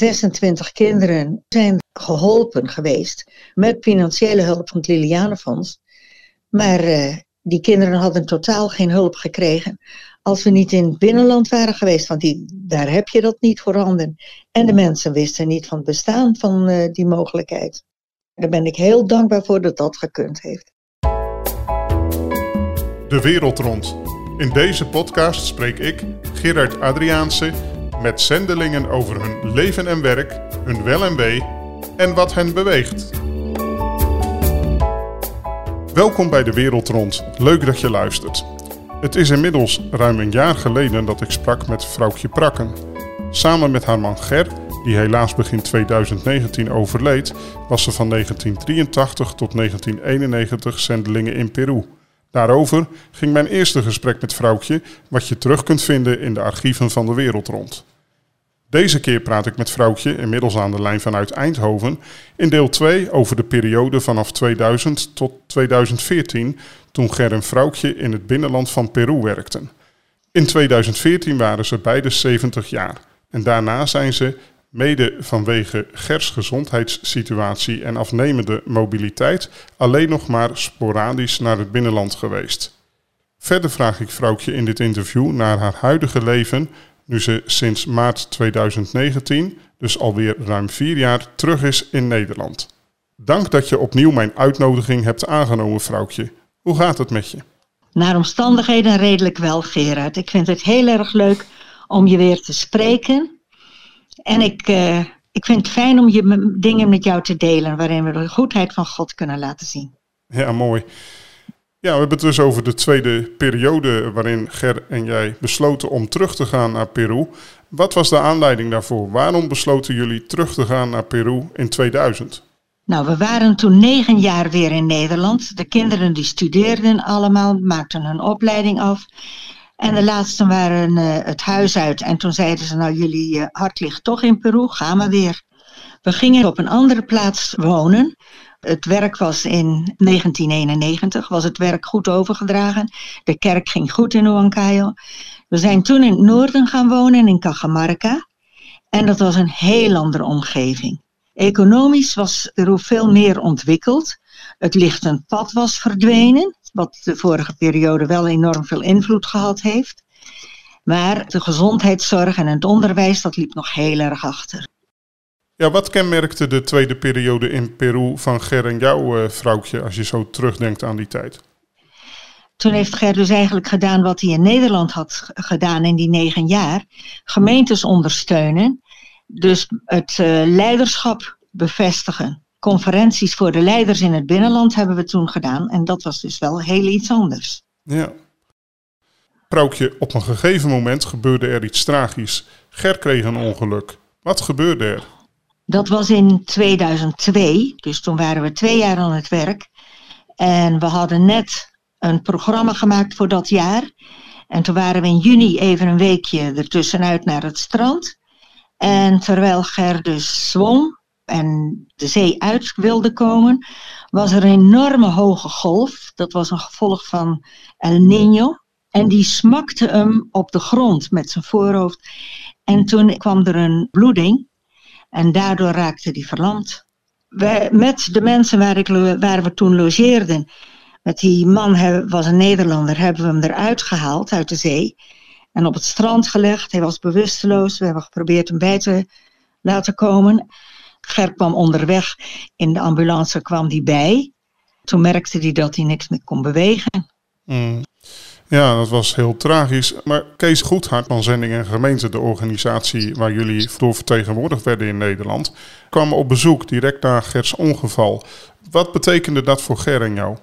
26 kinderen zijn geholpen geweest met financiële hulp van het Lilianenfonds. Maar uh, die kinderen hadden totaal geen hulp gekregen als we niet in het binnenland waren geweest, want die, daar heb je dat niet voorhanden. En de mensen wisten niet van het bestaan van uh, die mogelijkheid. Daar ben ik heel dankbaar voor dat dat gekund heeft. De wereld rond. In deze podcast spreek ik, Gerard Adriaanse, met zendelingen over hun leven en werk, hun wel en wee en wat hen beweegt. Welkom bij De Wereld Rond. Leuk dat je luistert. Het is inmiddels ruim een jaar geleden dat ik sprak met vrouwtje Prakken. Samen met haar man Ger, die helaas begin 2019 overleed, was ze van 1983 tot 1991 zendelingen in Peru. Daarover ging mijn eerste gesprek met vrouwtje, wat je terug kunt vinden in de archieven van de wereld rond. Deze keer praat ik met vrouwtje, inmiddels aan de lijn vanuit Eindhoven, in deel 2 over de periode vanaf 2000 tot 2014, toen Ger en vrouwtje in het binnenland van Peru werkten. In 2014 waren ze beide 70 jaar en daarna zijn ze, mede vanwege Gers gezondheidssituatie en afnemende mobiliteit, alleen nog maar sporadisch naar het binnenland geweest. Verder vraag ik vrouwtje in dit interview naar haar huidige leven, nu ze sinds maart 2019, dus alweer ruim vier jaar, terug is in Nederland. Dank dat je opnieuw mijn uitnodiging hebt aangenomen, vrouwtje. Hoe gaat het met je? Naar omstandigheden redelijk wel, Gerard. Ik vind het heel erg leuk om je weer te spreken. En ik, uh, ik vind het fijn om je dingen met jou te delen waarin we de goedheid van God kunnen laten zien. Ja, mooi. Ja, we hebben het dus over de tweede periode waarin Ger en jij besloten om terug te gaan naar Peru. Wat was de aanleiding daarvoor? Waarom besloten jullie terug te gaan naar Peru in 2000? Nou, we waren toen negen jaar weer in Nederland. De kinderen die studeerden allemaal, maakten hun opleiding af. En de laatsten waren uh, het huis uit. En toen zeiden ze, nou jullie uh, hart ligt toch in Peru, gaan we weer. We gingen op een andere plaats wonen. Het werk was in 1991, was het werk goed overgedragen. De kerk ging goed in Huancayo. We zijn toen in het noorden gaan wonen, in Cajamarca. En dat was een heel andere omgeving. Economisch was er veel meer ontwikkeld. Het lichtend pad was verdwenen, wat de vorige periode wel enorm veel invloed gehad heeft. Maar de gezondheidszorg en het onderwijs, dat liep nog heel erg achter. Ja, wat kenmerkte de tweede periode in Peru van Ger en jouw uh, vrouwtje, als je zo terugdenkt aan die tijd? Toen heeft Ger dus eigenlijk gedaan wat hij in Nederland had gedaan in die negen jaar. Gemeentes ondersteunen dus het uh, leiderschap bevestigen. Conferenties voor de leiders in het binnenland hebben we toen gedaan. En dat was dus wel heel iets anders. Ja. Proukje, op een gegeven moment gebeurde er iets tragisch. Ger kreeg een ongeluk. Wat gebeurde er? Dat was in 2002. Dus toen waren we twee jaar aan het werk. En we hadden net een programma gemaakt voor dat jaar. En toen waren we in juni even een weekje ertussenuit naar het strand. En terwijl Ger dus zwom en de zee uit wilde komen, was er een enorme hoge golf. Dat was een gevolg van El Niño. En die smakte hem op de grond met zijn voorhoofd. En toen kwam er een bloeding. En daardoor raakte hij verlamd. Wij, met de mensen waar we toen logeerden, met die man was een Nederlander, hebben we hem eruit gehaald uit de zee en op het strand gelegd. Hij was bewusteloos. We hebben geprobeerd hem bij te laten komen. Ger kwam onderweg. In de ambulance kwam hij bij. Toen merkte hij dat hij niks meer kon bewegen. Mm. Ja, dat was heel tragisch. Maar Kees Goedhart van Zending en Gemeente, de organisatie waar jullie door vertegenwoordigd werden in Nederland, kwam op bezoek direct na Gers ongeval. Wat betekende dat voor Ger en jou?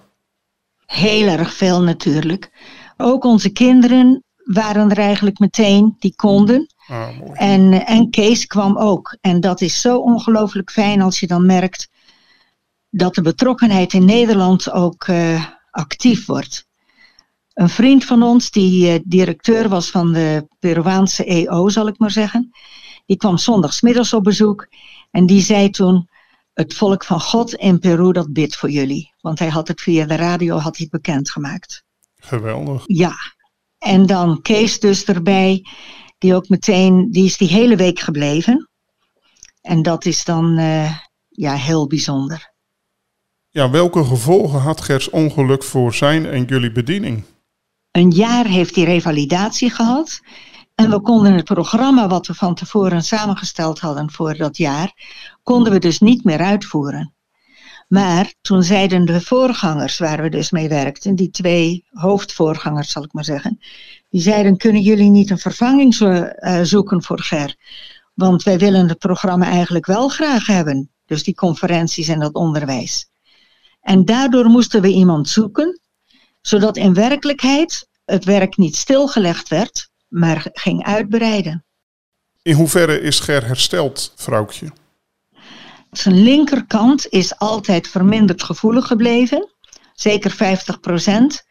Heel erg veel natuurlijk. Ook onze kinderen waren er eigenlijk meteen die konden. Ah, en, en Kees kwam ook. En dat is zo ongelooflijk fijn als je dan merkt dat de betrokkenheid in Nederland ook uh, actief wordt. Een vriend van ons, die uh, directeur was van de Peruaanse EO, zal ik maar zeggen, die kwam zondagsmiddags op bezoek en die zei toen: Het volk van God in Peru dat bidt voor jullie. Want hij had het via de radio had hij bekendgemaakt. Geweldig. Ja, en dan Kees dus erbij, die ook meteen, die is die hele week gebleven. En dat is dan uh, ja, heel bijzonder. Ja, welke gevolgen had Gers ongeluk voor zijn en jullie bediening? Een jaar heeft hij revalidatie gehad. En we konden het programma wat we van tevoren samengesteld hadden voor dat jaar, konden we dus niet meer uitvoeren. Maar toen zeiden de voorgangers waar we dus mee werkten, die twee hoofdvoorgangers zal ik maar zeggen, die zeiden kunnen jullie niet een vervanging eh, zoeken voor Ger? Want wij willen het programma eigenlijk wel graag hebben. Dus die conferenties en dat onderwijs. En daardoor moesten we iemand zoeken, zodat in werkelijkheid het werk niet stilgelegd werd, maar ging uitbreiden. In hoeverre is Ger hersteld, vrouwtje? Zijn linkerkant is altijd verminderd gevoelig gebleven, zeker 50 procent.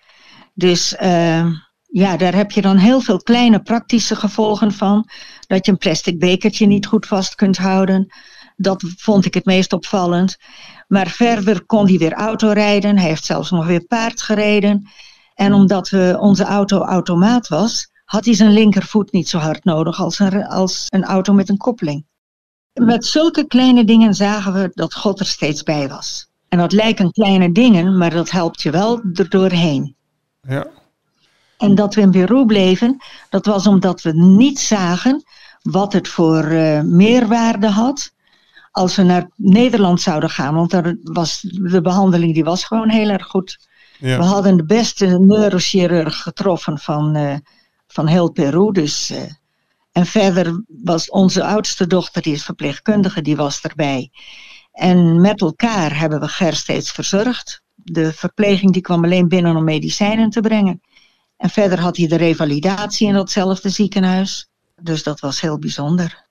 Dus uh, ja, daar heb je dan heel veel kleine praktische gevolgen van. Dat je een plastic bekertje niet goed vast kunt houden. Dat vond ik het meest opvallend. Maar verder kon hij weer auto rijden. Hij heeft zelfs nog weer paard gereden. En omdat we, onze auto automaat was, had hij zijn linkervoet niet zo hard nodig als een, als een auto met een koppeling. Met zulke kleine dingen zagen we dat God er steeds bij was. En dat lijken kleine dingen, maar dat helpt je wel er doorheen. Ja. En dat we in Peru bleven, dat was omdat we niet zagen wat het voor uh, meerwaarde had als we naar Nederland zouden gaan. Want daar was, de behandeling die was gewoon heel erg goed. Ja. We hadden de beste neurochirurg getroffen van, uh, van heel Peru. Dus, uh, en verder was onze oudste dochter, die is verpleegkundige, die was erbij. En met elkaar hebben we Ger steeds verzorgd. De verpleging die kwam alleen binnen om medicijnen te brengen. En verder had hij de revalidatie in datzelfde ziekenhuis. Dus dat was heel bijzonder.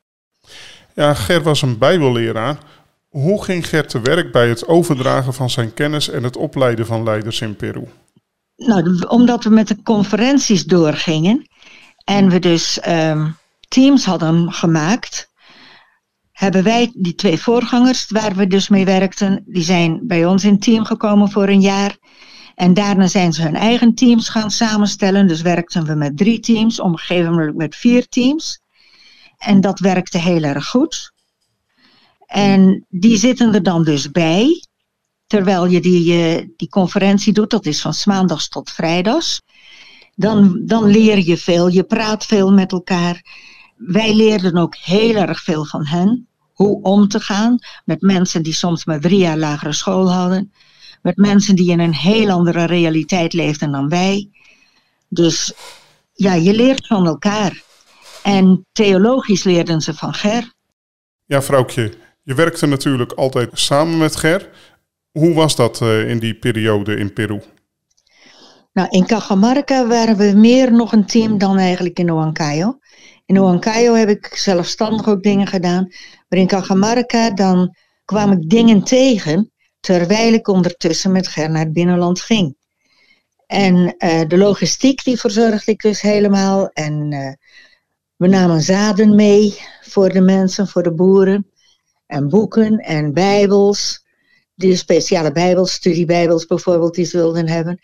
Ja, Ger was een bijbelleraar. Hoe ging Ger te werk bij het overdragen van zijn kennis en het opleiden van leiders in Peru? Nou, omdat we met de conferenties doorgingen en we dus um, teams hadden gemaakt, hebben wij die twee voorgangers waar we dus mee werkten, die zijn bij ons in team gekomen voor een jaar. En daarna zijn ze hun eigen teams gaan samenstellen. Dus werkten we met drie teams, moment met vier teams. En dat werkte heel erg goed. En die zitten er dan dus bij, terwijl je die, uh, die conferentie doet, dat is van maandags tot vrijdags. Dan, dan leer je veel, je praat veel met elkaar. Wij leerden ook heel erg veel van hen, hoe om te gaan met mensen die soms maar drie jaar lagere school hadden met mensen die in een heel andere realiteit leefden dan wij. Dus ja, je leert van elkaar. En theologisch leerden ze van Ger. Ja, vrouwtje, je werkte natuurlijk altijd samen met Ger. Hoe was dat uh, in die periode in Peru? Nou, in Cajamarca waren we meer nog een team dan eigenlijk in Huancayo. In Huancayo heb ik zelfstandig ook dingen gedaan. Maar in Cajamarca dan kwam ik dingen tegen terwijl ik ondertussen met Ger naar het binnenland ging. En uh, de logistiek die verzorgde ik dus helemaal. En uh, we namen zaden mee voor de mensen, voor de boeren. En boeken en bijbels. Die speciale bijbels, studiebijbels bijvoorbeeld, die ze wilden hebben.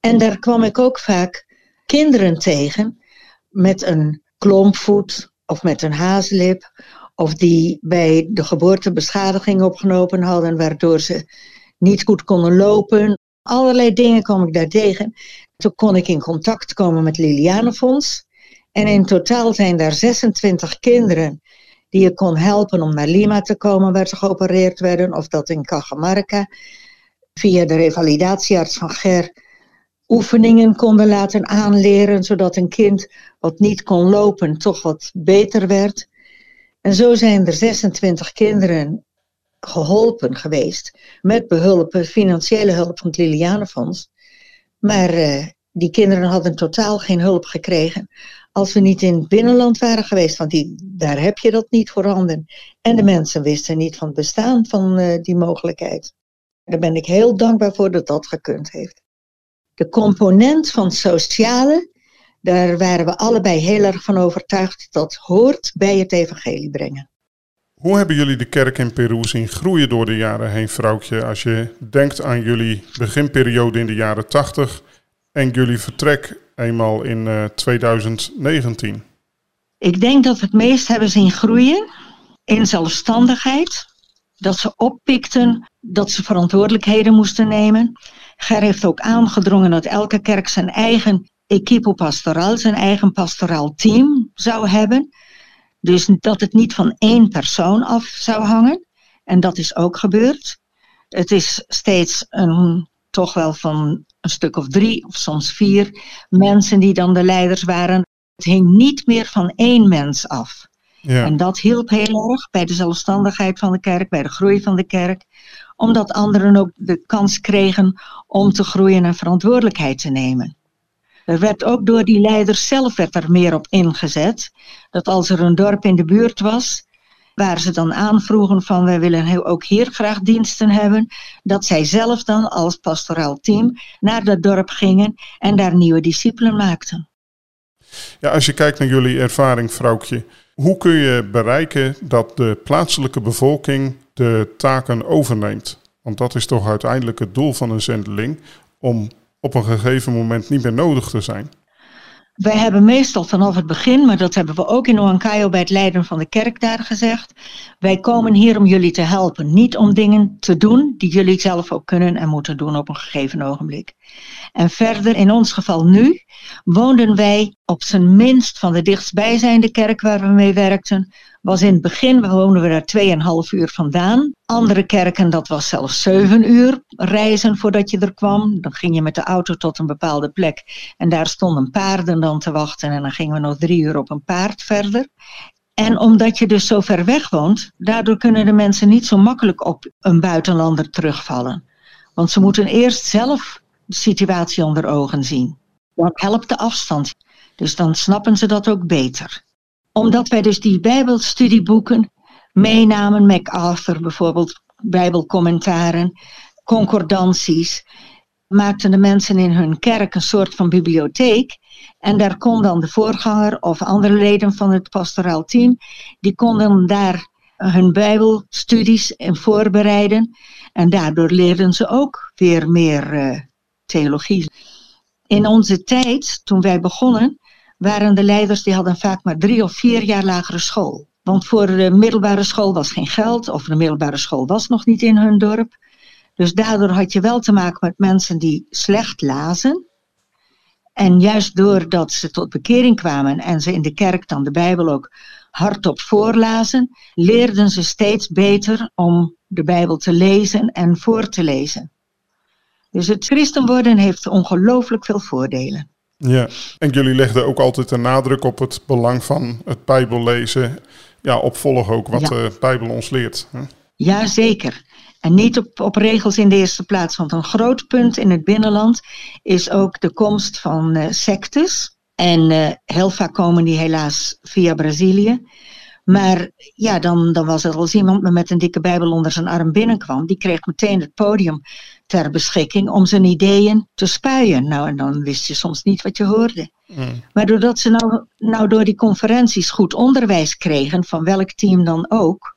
En daar kwam ik ook vaak kinderen tegen met een klompvoet of met een haaslip of die bij de geboorte beschadiging opgenomen hadden, waardoor ze niet goed konden lopen. Allerlei dingen kwam ik daar tegen. Toen kon ik in contact komen met Lilianenfonds. En in totaal zijn daar 26 kinderen die je kon helpen om naar Lima te komen, waar ze geopereerd werden, of dat in Cajamarca. Via de revalidatiearts van Ger oefeningen konden laten aanleren, zodat een kind wat niet kon lopen toch wat beter werd. En zo zijn er 26 kinderen geholpen geweest met behulp, financiële hulp van het Lilianenfonds. Maar uh, die kinderen hadden totaal geen hulp gekregen als we niet in het binnenland waren geweest, want die, daar heb je dat niet voorhanden. En de mensen wisten niet van het bestaan van uh, die mogelijkheid. Daar ben ik heel dankbaar voor dat dat gekund heeft. De component van sociale daar waren we allebei heel erg van overtuigd dat hoort bij het evangelie brengen. Hoe hebben jullie de kerk in Peru zien groeien door de jaren heen, vrouwtje? Als je denkt aan jullie beginperiode in de jaren 80 en jullie vertrek eenmaal in uh, eh, 2019. Ik denk dat het meest hebben zien groeien in zelfstandigheid. Dat ze oppikten dat ze verantwoordelijkheden moesten nemen. Ger heeft ook aangedrongen dat elke kerk zijn eigen equipo pastoraal, zijn eigen pastoraal team zou hebben. Dus dat het niet van één persoon af zou hangen. En dat is ook gebeurd. Het is steeds een, toch wel van een stuk of drie of soms vier mensen die dan de leiders waren. Het hing niet meer van één mens af. Ja. En dat hielp heel erg bij de zelfstandigheid van de kerk, bij de groei van de kerk, omdat anderen ook de kans kregen om te groeien en verantwoordelijkheid te nemen. Er werd ook door die leiders zelf werd er meer op ingezet. Dat als er een dorp in de buurt was, waar ze dan aanvroegen van wij willen ook hier graag diensten hebben, dat zij zelf dan als pastoraal team naar dat dorp gingen en daar nieuwe discipelen maakten. Ja, als je kijkt naar jullie ervaring, vrouwtje, hoe kun je bereiken dat de plaatselijke bevolking de taken overneemt? Want dat is toch uiteindelijk het doel van een zendeling, om op een gegeven moment niet meer nodig te zijn. Wij hebben meestal vanaf het begin, maar dat hebben we ook in Oankayo bij het leiden van de kerk daar gezegd. Wij komen hier om jullie te helpen, niet om dingen te doen die jullie zelf ook kunnen en moeten doen op een gegeven ogenblik. En verder, in ons geval nu, woonden wij op zijn minst van de dichtstbijzijnde kerk waar we mee werkten, was in het begin, woonden we daar 2,5 uur vandaan. Andere kerken, dat was zelfs 7 uur reizen voordat je er kwam. Dan ging je met de auto tot een bepaalde plek en daar stonden paarden dan te wachten en dan gingen we nog drie uur op een paard verder. En omdat je dus zo ver weg woont, daardoor kunnen de mensen niet zo makkelijk op een buitenlander terugvallen. Want ze moeten eerst zelf de situatie onder ogen zien. Dan helpt de afstand. Dus dan snappen ze dat ook beter. Omdat wij dus die Bijbelstudieboeken meenamen, MacArthur bijvoorbeeld, Bijbelcommentaren, concordanties, maakten de mensen in hun kerk een soort van bibliotheek. En daar kon dan de voorganger of andere leden van het pastoraal team, die konden daar hun Bijbelstudies in voorbereiden. En daardoor leerden ze ook weer meer uh, theologie. In onze tijd, toen wij begonnen, waren de leiders die hadden vaak maar drie of vier jaar lagere school. Want voor de middelbare school was geen geld, of de middelbare school was nog niet in hun dorp. Dus daardoor had je wel te maken met mensen die slecht lazen. En juist doordat ze tot bekering kwamen en ze in de kerk dan de Bijbel ook hardop voorlazen, leerden ze steeds beter om de Bijbel te lezen en voor te lezen. Dus het christen worden heeft ongelooflijk veel voordelen. Ja, en jullie legden ook altijd de nadruk op het belang van het Bijbel lezen. Ja, opvolgen ook wat de Bijbel ons leert. Ja, zeker. En niet op, op regels in de eerste plaats, want een groot punt in het binnenland is ook de komst van uh, sectes. En uh, heel vaak komen die helaas via Brazilië. Maar ja, dan, dan was er als iemand met een dikke Bijbel onder zijn arm binnenkwam, die kreeg meteen het podium ter beschikking om zijn ideeën te spuien. Nou, en dan wist je soms niet wat je hoorde. Mm. Maar doordat ze nou, nou door die conferenties goed onderwijs kregen, van welk team dan ook,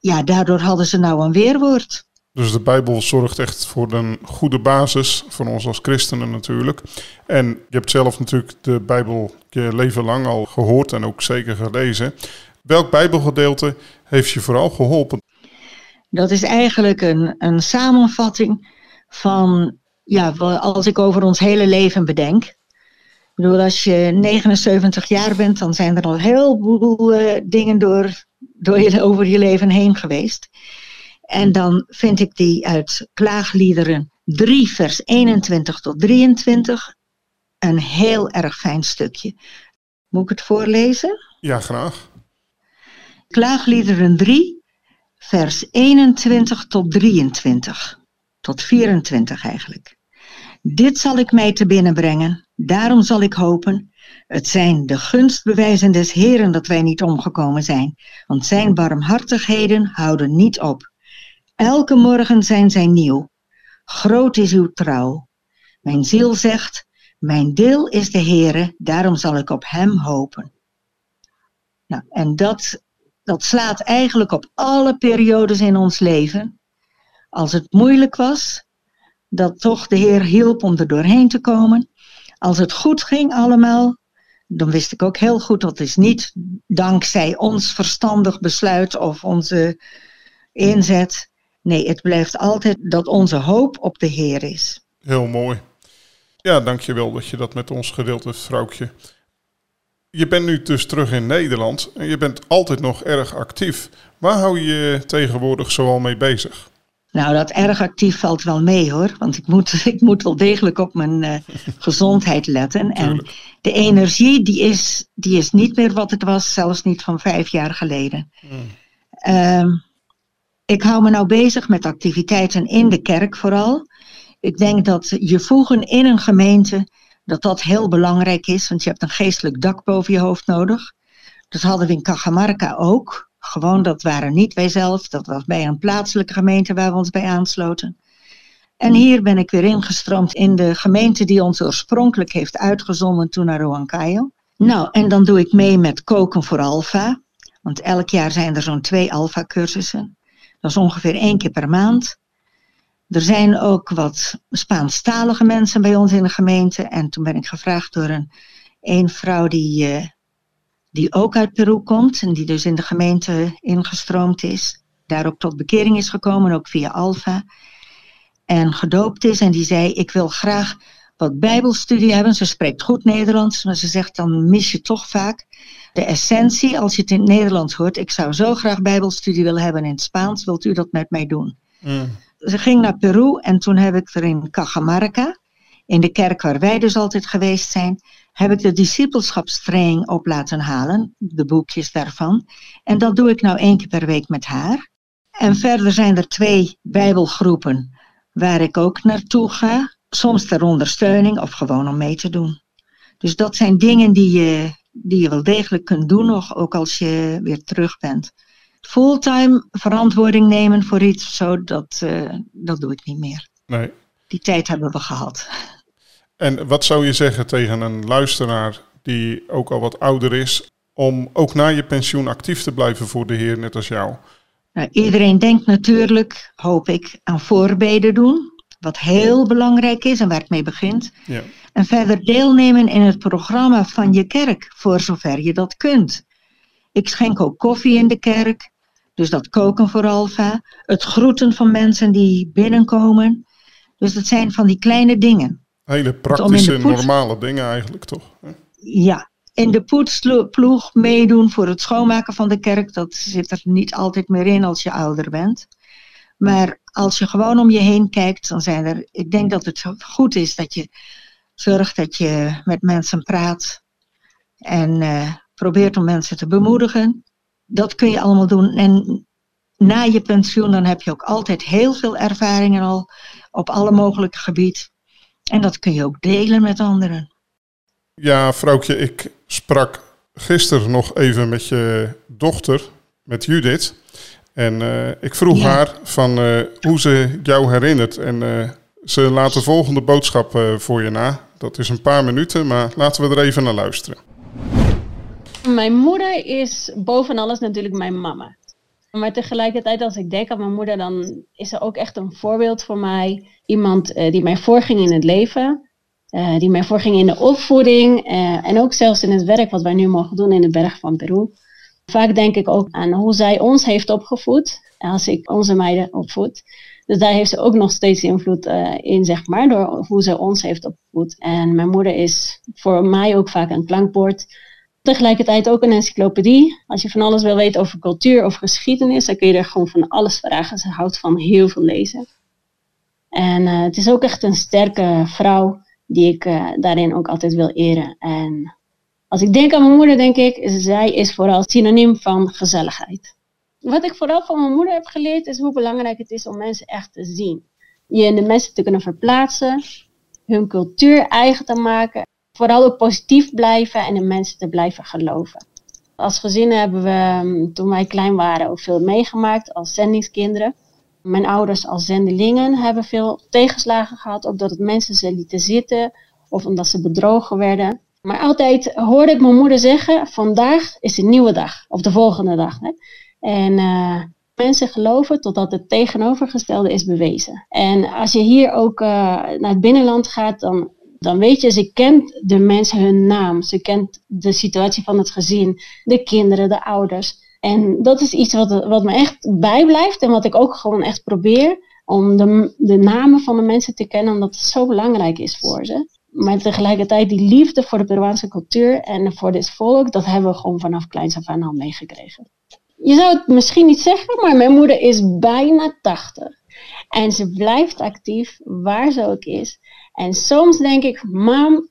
ja, daardoor hadden ze nou een weerwoord. Dus de Bijbel zorgt echt voor een goede basis voor ons als christenen natuurlijk. En je hebt zelf natuurlijk de Bijbel je leven lang al gehoord en ook zeker gelezen. Welk Bijbelgedeelte heeft je vooral geholpen? Dat is eigenlijk een, een samenvatting van, ja, als ik over ons hele leven bedenk. Ik bedoel, als je 79 jaar bent, dan zijn er al heel veel uh, dingen door, door je, over je leven heen geweest. En dan vind ik die uit Klaagliederen 3, vers 21 tot 23 een heel erg fijn stukje. Moet ik het voorlezen? Ja, graag. Klaagliederen 3, vers 21 tot 23. Tot 24 eigenlijk. Dit zal ik mij te binnen brengen, daarom zal ik hopen. Het zijn de gunstbewijzen des Heren dat wij niet omgekomen zijn, want zijn barmhartigheden houden niet op. Elke morgen zijn zij nieuw. Groot is uw trouw. Mijn ziel zegt, mijn deel is de Heere, daarom zal ik op hem hopen. Nou, en dat dat slaat eigenlijk op alle periodes in ons leven. Als het moeilijk was, dat toch de Heer hielp om er doorheen te komen. Als het goed ging allemaal, dan wist ik ook heel goed dat is niet dankzij ons verstandig besluit of onze inzet. Nee, het blijft altijd dat onze hoop op de Heer is. Heel mooi. Ja, dankjewel dat je dat met ons gedeeld hebt, vrouwtje. Je bent nu dus terug in Nederland en je bent altijd nog erg actief. Waar hou je je tegenwoordig zoal mee bezig? Nou, dat erg actief valt wel mee hoor. Want ik moet, ik moet wel degelijk op mijn uh, gezondheid letten. En de energie die is, die is niet meer wat het was, zelfs niet van vijf jaar geleden. Mm. ik hou me nou bezig met activiteiten in de kerk vooral. Ik denk dat je voegen in een gemeente, dat dat heel belangrijk is. Want je hebt een geestelijk dak boven je hoofd nodig. Dat hadden we in Cajamarca ook. Gewoon, dat waren niet wij zelf. Dat was bij een plaatselijke gemeente waar we ons bij aansloten. En hier ben ik weer ingestroomd in de gemeente die ons oorspronkelijk heeft uitgezonden toen naar Huancayo. Nou, en dan doe ik mee met Koken voor Alfa. Want elk jaar zijn er zo'n twee Alfa-cursussen. Dat is ongeveer één keer per maand. Er zijn ook wat Spaanstalige mensen bij ons in de gemeente. En toen ben ik gevraagd door een, een vrouw die, uh, die ook uit Peru komt. En die dus in de gemeente ingestroomd is. Daar ook tot bekering is gekomen, ook via Alfa. En gedoopt is. En die zei, ik wil graag wat bijbelstudie hebben. Ze spreekt goed Nederlands. Maar ze zegt, dan mis je toch vaak de essentie. Als je het in het Nederlands hoort. Ik zou zo graag bijbelstudie willen hebben in het Spaans. Wilt u dat met mij doen? Mm ze ging naar Peru en toen heb ik er in Cajamarca, in de kerk waar wij dus altijd geweest zijn, heb ik de discipelschapstraining op laten halen, de boekjes daarvan. En dat doe ik nou één keer per week met haar. En verder zijn er twee bijbelgroepen waar ik ook naartoe ga, soms ter ondersteuning of gewoon om mee te doen. Dus dat zijn dingen die je, die je wel degelijk kunt doen nog, ook als je weer terug bent fulltime verantwoording nemen voor iets, zo, dat, uh, dat doe ik niet meer. Nee. Die tijd hebben we gehad. En wat zou je zeggen tegen een luisteraar die ook al wat ouder is, om ook na je pensioen actief te blijven voor de Heer, net als jou? Nou, iedereen denkt natuurlijk, hoop ik, aan voorbeden doen. Wat heel belangrijk is en waar het mee begint. Ja. En verder deelnemen in het programma van je kerk, voor zover je dat kunt. Ik schenk ook koffie in de kerk. Dus dat koken voor Alfa, het groeten van mensen die binnenkomen. Dus dat zijn van die kleine dingen. Hele praktische, normale dingen eigenlijk toch? Ja, in de poetsploeg meedoen voor het schoonmaken van de kerk, dat zit er niet altijd meer in als je ouder bent. Maar als je gewoon om je heen kijkt, dan zijn er. Ik denk dat het goed is dat je zorgt dat je met mensen praat en uh, probeert om mensen te bemoedigen dat kun je allemaal doen. En na je pensioen dan heb je ook altijd heel veel ervaringen al op alle mogelijke gebieden. En dat kun je ook delen met anderen. Ja, vrouwtje, ik sprak gisteren nog even met je dochter, met Judith. En uh, ik vroeg haar van uh, hoe ze jou herinnert. En uh, ze laat de volgende boodschap voor je na. Dat is een paar minuten, maar laten we er even naar luisteren. Mijn moeder is boven alles natuurlijk mijn mama. Maar tegelijkertijd, als ik denk aan mijn moeder, dan is ze ook echt een voorbeeld voor mij. Iemand uh, die mij voorging in het leven, uh, die mij voorging in de opvoeding uh, en ook zelfs in het werk wat wij nu mogen doen in de berg van Peru. Vaak denk ik ook aan hoe zij ons heeft opgevoed, als ik onze meiden opvoed. Dus daar heeft ze ook nog steeds invloed in, zeg maar, door hoe ze ons heeft opgevoed. En mijn moeder is voor mij ook vaak een klankbord Tegelijkertijd ook een encyclopedie. Als je van alles wil weten over cultuur of geschiedenis, dan kun je er gewoon van alles vragen. Ze houdt van heel veel lezen. En uh, het is ook echt een sterke vrouw die ik uh, daarin ook altijd wil eren. En als ik denk aan mijn moeder, denk ik, zij is vooral synoniem van gezelligheid. Wat ik vooral van mijn moeder heb geleerd, is hoe belangrijk het is om mensen echt te zien. Je in de mensen te kunnen verplaatsen, hun cultuur eigen te maken vooral ook positief blijven en in mensen te blijven geloven. Als gezin hebben we, ehm, toen wij klein waren, ook veel meegemaakt als zendingskinderen. Mijn ouders als zendelingen hebben veel tegenslagen gehad, ook dat het mensen ze lieten zitten of omdat ze bedrogen werden. Maar altijd hoorde ik mijn moeder zeggen: vandaag is een nieuwe dag, of de volgende dag. Hè? En uh, mensen geloven totdat het tegenovergestelde is bewezen. En als je hier ook uh, naar het binnenland gaat, dan Dan weet je, ze kent de mensen hun naam. Ze kent de situatie van het gezin, de kinderen, de ouders. En dat is iets wat, wat me echt bijblijft en wat ik ook gewoon echt probeer. Om de, de namen van de mensen te kennen, omdat het zo belangrijk is voor ze. Maar tegelijkertijd die liefde voor de Peruaanse cultuur en voor dit volk, dat hebben we gewoon vanaf kleins af aan al meegekregen. Je zou het misschien niet zeggen, maar mijn moeder is bijna 80. En ze blijft actief, waar ze ook is. En soms denk ik, mam,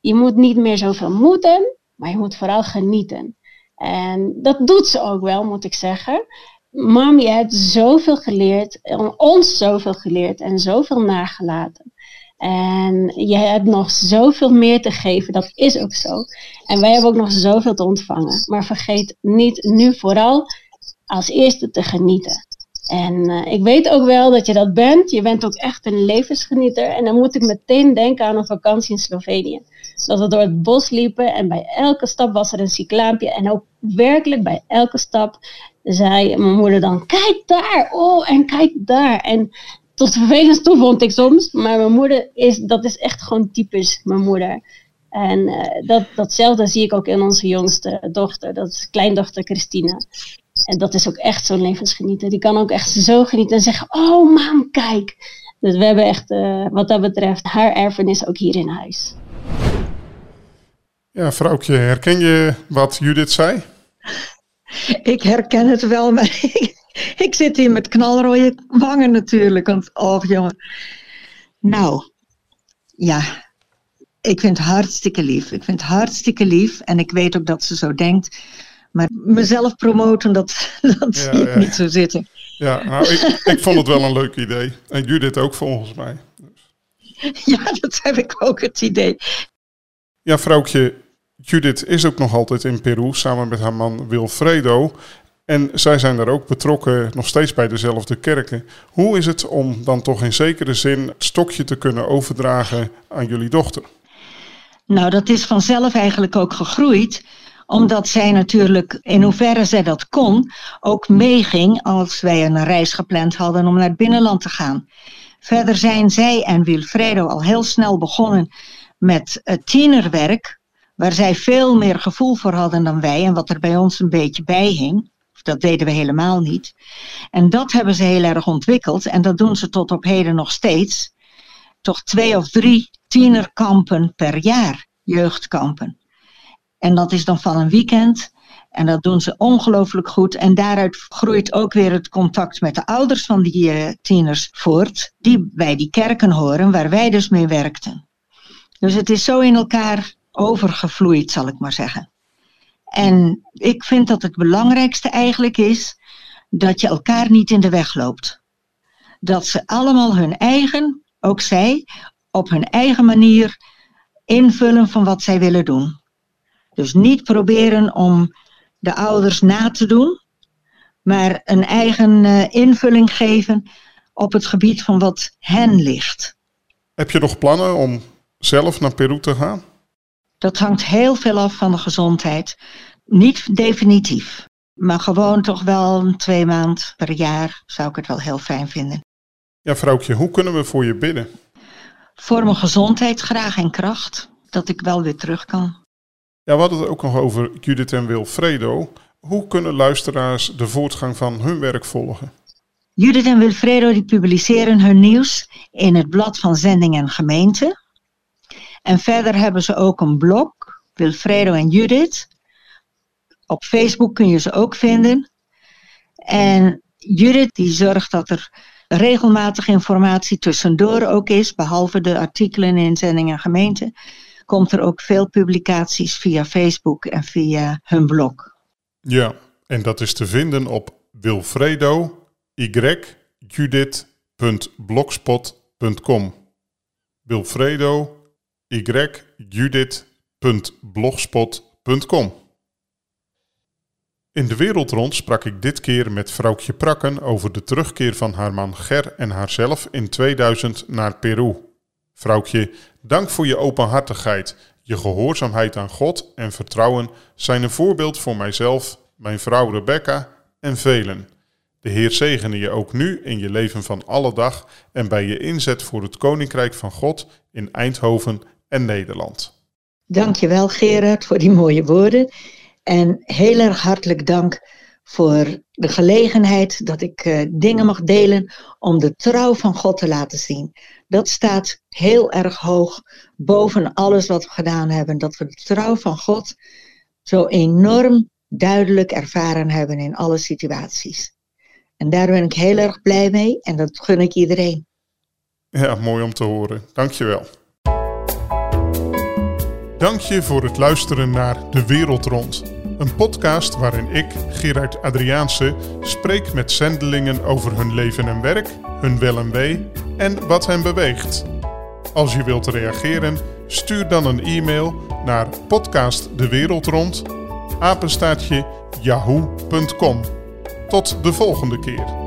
je moet niet meer zoveel moeten, maar je moet vooral genieten. En dat doet ze ook wel, moet ik zeggen. Mam, je hebt zoveel geleerd, ons zoveel geleerd en zoveel nagelaten. En je hebt nog zoveel meer te geven, dat is ook zo. En wij hebben ook nog zoveel te ontvangen. Maar vergeet niet nu vooral als eerste te genieten. En uh, ik weet ook wel dat je dat bent. Je bent ook echt een levensgenieter. En dan moet ik meteen denken aan een vakantie in Slovenië. Dat we door het bos liepen en bij elke stap was er een cyclaampje. En ook werkelijk bij elke stap zei mijn moeder dan: Kijk daar, oh, en kijk daar. En tot vervelend toe vond ik soms. Maar mijn moeder is, dat is echt gewoon typisch mijn moeder. En uh, dat, datzelfde zie ik ook in onze jongste dochter, dat is kleindochter Christina. En dat is ook echt zo'n levensgenieter. Die kan ook echt zo genieten en zeggen: Oh, mam, kijk. Dus we hebben echt, uh, wat dat betreft, haar erfenis ook hier in huis. Ja, vrouwtje, herken je wat Judith zei? Ik herken het wel, maar ik, zit hier met knalrode wangen natuurlijk. Want, oh jongen. Nou, ja, ik vind het hartstikke lief. Ik vind het hartstikke lief. En ik weet ook dat ze zo denkt. Maar mezelf promoten, dat, dat zie ik niet zo zitten. Ja, nou, ik, ik vond het wel een leuk idee. En Judith ook volgens mij. Ja, dat heb ik ook het idee. Ja, vrouwtje, Judith is ook nog altijd in Peru samen met haar man Wilfredo. En zij zijn daar ook betrokken, nog steeds bij dezelfde kerken. Hoe is het om dan toch in zekere zin het stokje te kunnen overdragen aan jullie dochter? Nou, dat is vanzelf eigenlijk ook gegroeid omdat zij natuurlijk, in hoeverre zij dat kon, ook meeging als wij een reis gepland hadden om naar het binnenland te gaan. Verder zijn zij en Wilfredo al heel snel begonnen met tienerwerk, waar zij veel meer gevoel voor hadden dan wij en wat er bij ons een beetje bij hing. Dat deden we helemaal niet. En dat hebben ze heel erg ontwikkeld en dat doen ze tot op heden nog steeds. Toch twee of drie tienerkampen per jaar, jeugdkampen. En dat is dan van een weekend. En dat doen ze ongelooflijk goed. En daaruit groeit ook weer het contact met de ouders van die uh, tieners voort. Die bij die kerken horen waar wij dus mee werkten. Dus het is zo in elkaar overgevloeid, zal ik maar zeggen. En ik vind dat het belangrijkste eigenlijk is dat je elkaar niet in de weg loopt. Dat ze allemaal hun eigen, ook zij, op hun eigen manier invullen van wat zij willen doen. Dus niet proberen om de ouders na te doen, maar een eigen uh, invulling geven op het gebied van wat hen ligt. Heb je nog plannen om zelf naar Peru te gaan? Dat hangt heel veel af van de gezondheid. Niet definitief, maar gewoon toch wel twee maanden per jaar zou ik het wel heel fijn vinden. Ja, vrouwtje, hoe kunnen we voor je bidden? Voor mijn gezondheid graag en kracht, dat ik wel weer terug kan. Ja, we hadden het ook nog over Judith en Wilfredo. Hoe kunnen luisteraars de voortgang van hun werk volgen? Judith en Wilfredo publiceren hun nieuws in het blad van Zending en Gemeente. En verder hebben ze ook een blog, Wilfredo en Judith. Op Facebook kun je ze ook vinden. En Judith die zorgt dat er regelmatig informatie tussendoor ook is, behalve de artikelen in Zending en Gemeente komt er ook veel publicaties via Facebook en via hun blog. Ja, en dat is te vinden op wilfredo judith.blogspot.com. Wilfredo judith.blogspot.com. In de wereld rond sprak ik dit keer met vrouwtje Prakken over de terugkeer van haar man Ger en haarzelf in 2000 naar Peru. Vrouwtje, dank voor je openhartigheid. Je gehoorzaamheid aan God en vertrouwen zijn een voorbeeld voor mijzelf, mijn vrouw Rebecca en velen. De Heer zegene je ook nu in je leven van alle dag en bij je inzet voor het Koninkrijk van God in Eindhoven en Nederland. Dankjewel Gerard voor die mooie woorden. En heel erg hartelijk dank voor de gelegenheid dat ik uh, dingen mag delen om de trouw van God te laten zien. Dat staat heel erg hoog boven alles wat we gedaan hebben. Dat we de trouw van God zo enorm duidelijk ervaren hebben in alle situaties. En daar ben ik heel erg blij mee en dat gun ik iedereen. Ja, mooi om te horen. Dankjewel. Dank je voor het luisteren naar De Wereld Rond. Een podcast waarin ik, Gerard Adriaanse, spreek met zendelingen over hun leven en werk, hun wel en wee en wat hen beweegt. Als je wilt reageren, stuur dan een e-mail naar podcastdewereldrond apenstaartje yahoo.com. Tot de volgende keer.